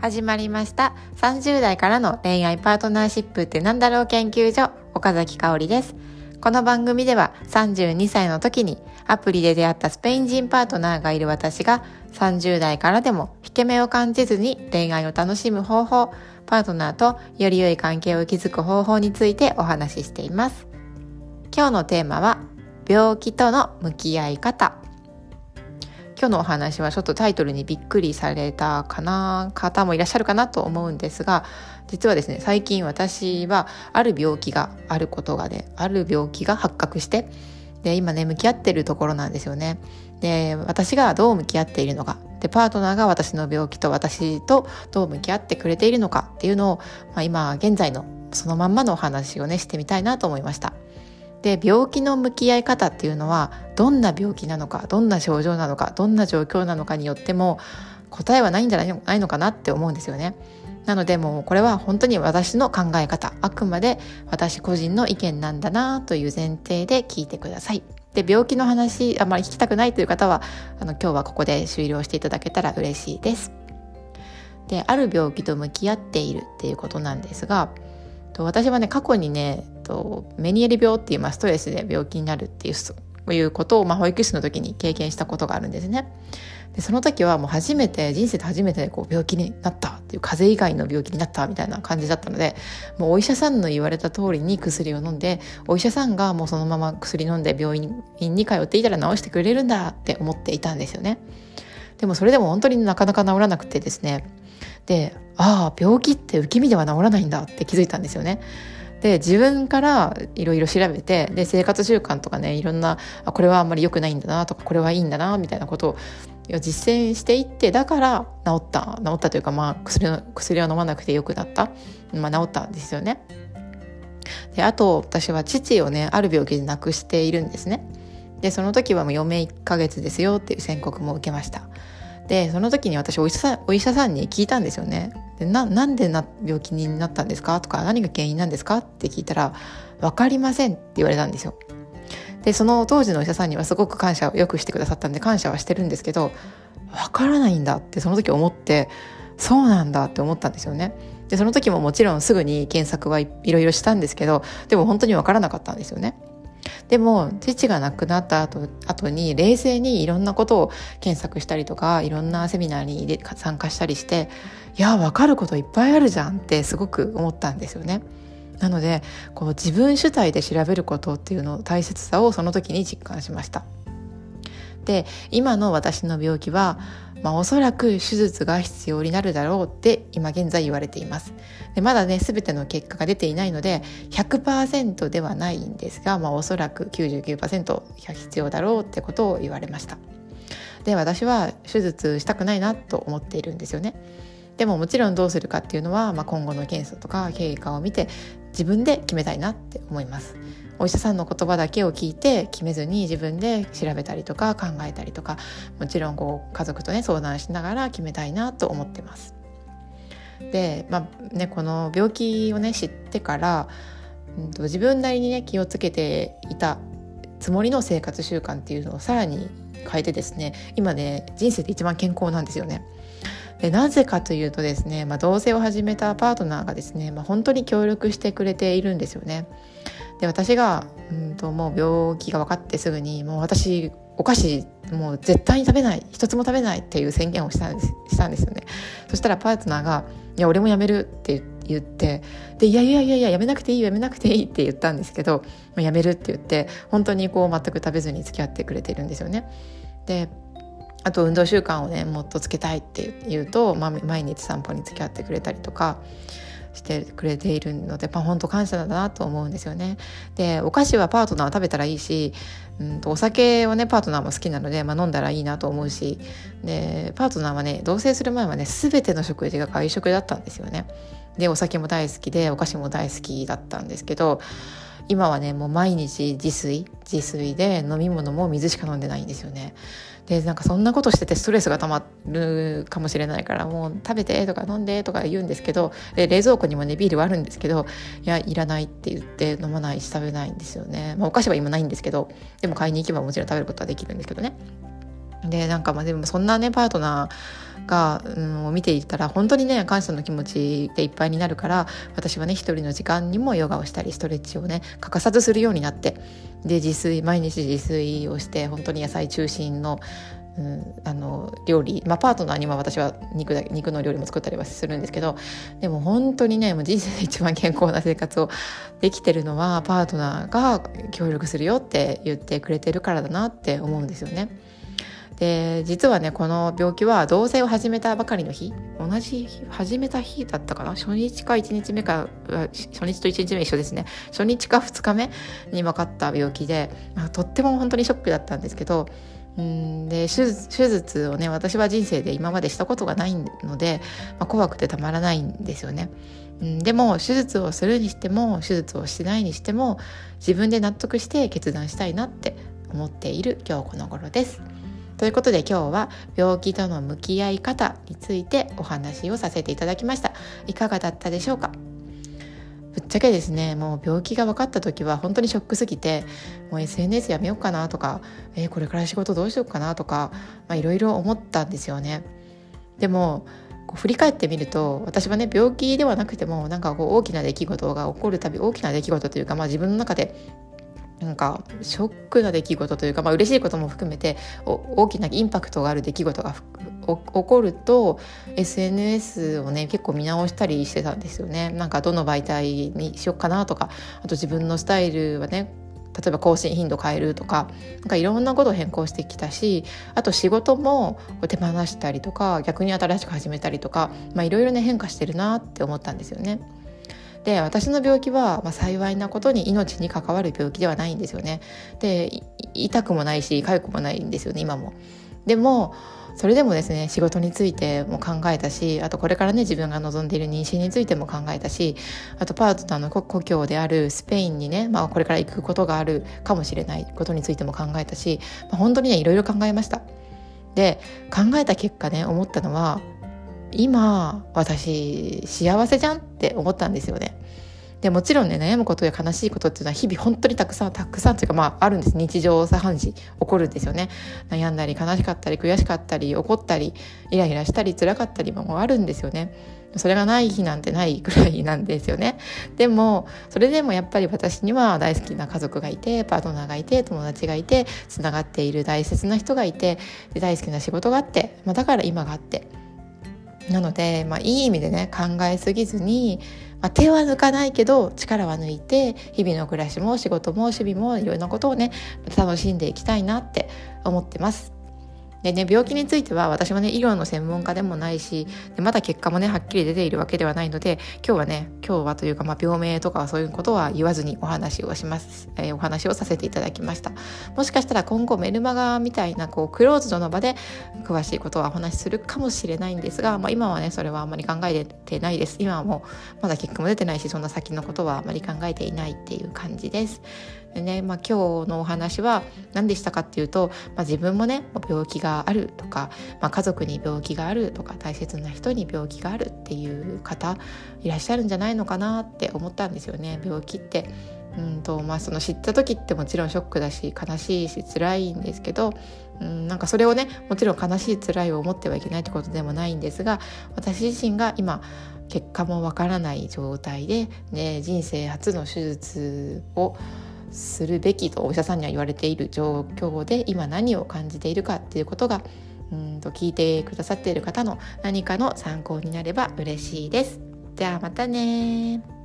始まりました。30代からの恋愛パートナーシップってなんだろう研究所岡崎香織です。この番組では32歳の時にアプリで出会ったスペイン人パートナーがいる私が30代からでも引け目を感じずに恋愛を楽しむ方法パートナーとより良い関係を築く方法についてお話ししています。今日のテーマは病気との向き合い方。今日のお話はちょっとタイトルにびっくりされたかな方もいらっしゃるかなと思うんですが実はですね最近私はある病気があることがねある病気が発覚してで今ね向き合ってるところなんですよね。で私がどう向き合っているのかでパートナーが私の病気と私とどう向き合ってくれているのかっていうのを、まあ、今現在のそのまんまのお話をねしてみたいなと思いました。で病気の向き合い方っていうのはどんな病気なのかどんな症状なのかどんな状況なのかによっても答えはないんじゃないのかなって思うんですよね。なのでもうこれは本当に私の考え方あくまで私個人の意見なんだなという前提で聞いてください。で病気の話あまり聞きたくないという方はあの今日はここで終了していただけたら嬉しいです。である病気と向き合っているっていうことなんですが私はね過去にねとメニエリ病っていう、まあ、ストレスで病気になるっていういうことを、まあ、保育士の時に経験したことがあるんですね。でその時はもう初めて人生で初めてこう病気になったっていう風邪以外の病気になったみたいな感じだったのでもうお医者さんの言われた通りに薬を飲んでお医者さんがもうそのまま薬飲んで病院に通っていたら治してくれるんだって思っていたんですよね。でもそれでも本当になかなか治らなくてですねでああ病気って受け身では治らないんだって気づいたんですよね。で自分からいろいろ調べてで生活習慣とかねいろんなこれはあんまり良くないんだなとかこれはいいんだなみたいなことを実践していってだから治った治ったというか、まあ薬、薬薬を飲まなくてよくなった、まあ、治ったんですよね。であと私は父をねある病気で亡くしているんですね。でその時はもう余命1ヶ月ですよっていう宣告も受けました。でその時に私お医者さんお医者さんに聞いたんですよね。でななんでな病気になったんですか？とか何が原因なんですか？って聞いたら分かりませんって言われたんですよ。でその当時のお医者さんにはすごく感謝をよくしてくださったんで感謝はしてるんですけど分からないんだってその時思ってそうなんだって思ったんですよね。でその時ももちろんすぐに検索はいろいろしたんですけどでも本当に分からなかったんですよね。でも父が亡くなった後後に冷静にいろんなことを検索したりとかいろんなセミナーに参加したりしていや分かることいっぱいあるじゃんってすごく思ったんですよね。なのでこう自分主体で調べることっていうの大切さをその時に実感しました。で今の私の病気はまあ、おそらく手術が必要になるだろうって今現在言われています。でまだね全ての結果が出ていないので100%ではないんですが、まあ、おそらく99%必要だろうってことを言われました。で私は手術したくないなと思っているんですよね。でももちろんどうするかっていうのは、まあ、今後の検査とか経過を見て自分で決めたいなって思いますお医者さんの言葉だけを聞いて決めずに自分で調べたりとか考えたりとかもちろんこう家族とね相談しながら決めたいなと思ってます。で、まあね、この病気をね知ってから、うん、と自分なりにね気をつけていたつもりの生活習慣っていうのをさらに変えてですね今ね人生で一番健康なんですよね。でなぜかというとですね、まあ、同棲を始めたパートナーがですね、まあ、本当に協力してくれているんですよね。で私がうんともう病気が分かってすぐにもう私お菓子もう絶対に食べない一つも食べないっていう宣言をしたんですしたんですよねそしたらパートナーが「いや俺もやめる」って言ってで「いやいやいやいややめなくていいやめなくていい」って言ったんですけど「やめる」って言って本当にこう全く食べずに付き合ってくれているんですよね。であと運動習慣をねもっとつけたいって言うと、まあ、毎日散歩に付き合ってくれたりとかしてくれているので、まあ、本当感謝なんだなと思うんですよね。でお菓子はパートナーは食べたらいいし、うんと、お酒はねパートナーも好きなので、まあ、飲んだらいいなと思うしでパートナーはね同棲する前はね全ての食事が外食だったんですよね。でお酒も大好きでお菓子も大好きだったんですけど今はねもう毎日自炊自炊で飲み物も水しか飲んでないんですよね。でなんかそんなことしててストレスが溜まるかもしれないからもう食べてとか飲んでとか言うんですけどで冷蔵庫にもねビールはあるんですけどいやいらないって言って飲まないし食べないんですよね、まあ、お菓子は今ないんですけどでも買いに行けばもちろん食べることはできるんですけどねでなんかまあでもそんなねパートナーが、うん、を見ていたら本当にね感謝の気持ちでいっぱいになるから私はね一人の時間にもヨガをしたりストレッチをね欠かさずするようになってで自炊毎日自炊をして本当に野菜中心のうん、あの料理、まあ、パートナーには私は肉だ肉の料理も作ったりはするんですけどでも本当にねもう人生で一番健康な生活をできてるのはパートナーが協力するよって言ってくれてるからだなって思うんですよね。で実はねこの病気は同棲を始めたばかりの日同じ日始めた日だったかな？初日か1日目か初日と1日目一緒ですね初日か2日目に分かった病気で、まあ、とっても本当にショックだったんですけどうんで手術をね私は人生で今までしたことがないので、まあ、怖くてたまらないんですよね。でも手術をするにしても手術をしないにしても自分で納得して決断したいなって思っている今日この頃です。ということで今日は病気との向き合い方についてお話をさせていただきました。いかがだったでしょうか？ぶっちゃけですねもう病気が分かった時は本当にショックすぎてもう SNS やめようかなとか、えー、これから仕事どうしようかなとかいろいろ思ったんですよね。でもこう振り返ってみると私はね病気ではなくてもなんかこう大きな出来事が起こるたび大きな出来事というか、まあ、自分の中でなんかショックな出来事というか、まあ嬉しいことも含めて大きなインパクトがある出来事が起こると SNS をね結構見直したりしてたんですよね。なんかどの媒体にしようかなとかあと自分のスタイルはね例えば更新頻度変えるとかなんかいろんなことを変更してきたしあと仕事も手放したりとか逆に新しく始めたりとかいろいろね変化してるなって思ったんですよね。で私の病気は、まあ、幸いなことに命に関わる病気ではないんですよね。で痛くもないし痒くもないんですよね今も。でもそれでもですね仕事についても考えたしあとこれからね自分が望んでいる妊娠についても考えたしあとパートナーの故郷であるスペインにね、まあ、これから行くことがあるかもしれないことについても考えたし、まあ、本当にねいろいろ考えました。で考えた結果ね思ったのは今私幸せじゃんって思ったんですよね。でもちろんね悩むことや悲しいことっていうのは日々本当にたくさんたくさんというかまああるんです。日常茶飯事起こるんですよね。悩んだり悲しかったり悔しかったり怒ったりイライラしたり辛かったりもあるんですよね。それがない日なんてないぐらいなんですよね。でもそれでもやっぱり私には大好きな家族がいてパートナーがいて友達がいてつながっている大切な人がいてで大好きな仕事があって、まあ、だから今があって。なので、まあ、いい意味でね考えすぎずに、まあ、手は抜かないけど力は抜いて日々の暮らしも仕事も趣味もいろんなことをね楽しんでいきたいなって思ってます。でね病気については私もね医療の専門家でもないしでまだ結果もねはっきり出ているわけではないので今日はね今日はというか、まあ、病名とかそういうことは言わずにお話をします、えー、お話をさせていただきました。もしかしたら今後メルマガみたいなこうクローズドの場で詳しいことはお話しするかもしれないんですが、まあ、今はねそれはあんまり考えてないです。今はもうまだ結果も出てないしそんな先のことはあまり考えていないっていう感じです。でね、まあ、今日のお話は何でしたかっていうと、まあ、自分もね病気があるとか、まあ、家族に病気があるとか大切な人に病気があるっていう方いらっしゃるんじゃないのかなって思ったんですよね病気って。うんとまあ、その知った時ってもちろんショックだし悲しいし辛いんですけど、うん、なんかそれをねもちろん悲しい辛いを思ってはいけないってことでもないんですが私自身が今結果もわからない状態で、ね、人生初の手術をするべきとお医者さんには言われている状況で今何を感じているかっていうことがうんと聞いてくださっている方の何かの参考になれば嬉しいです。じゃあまたね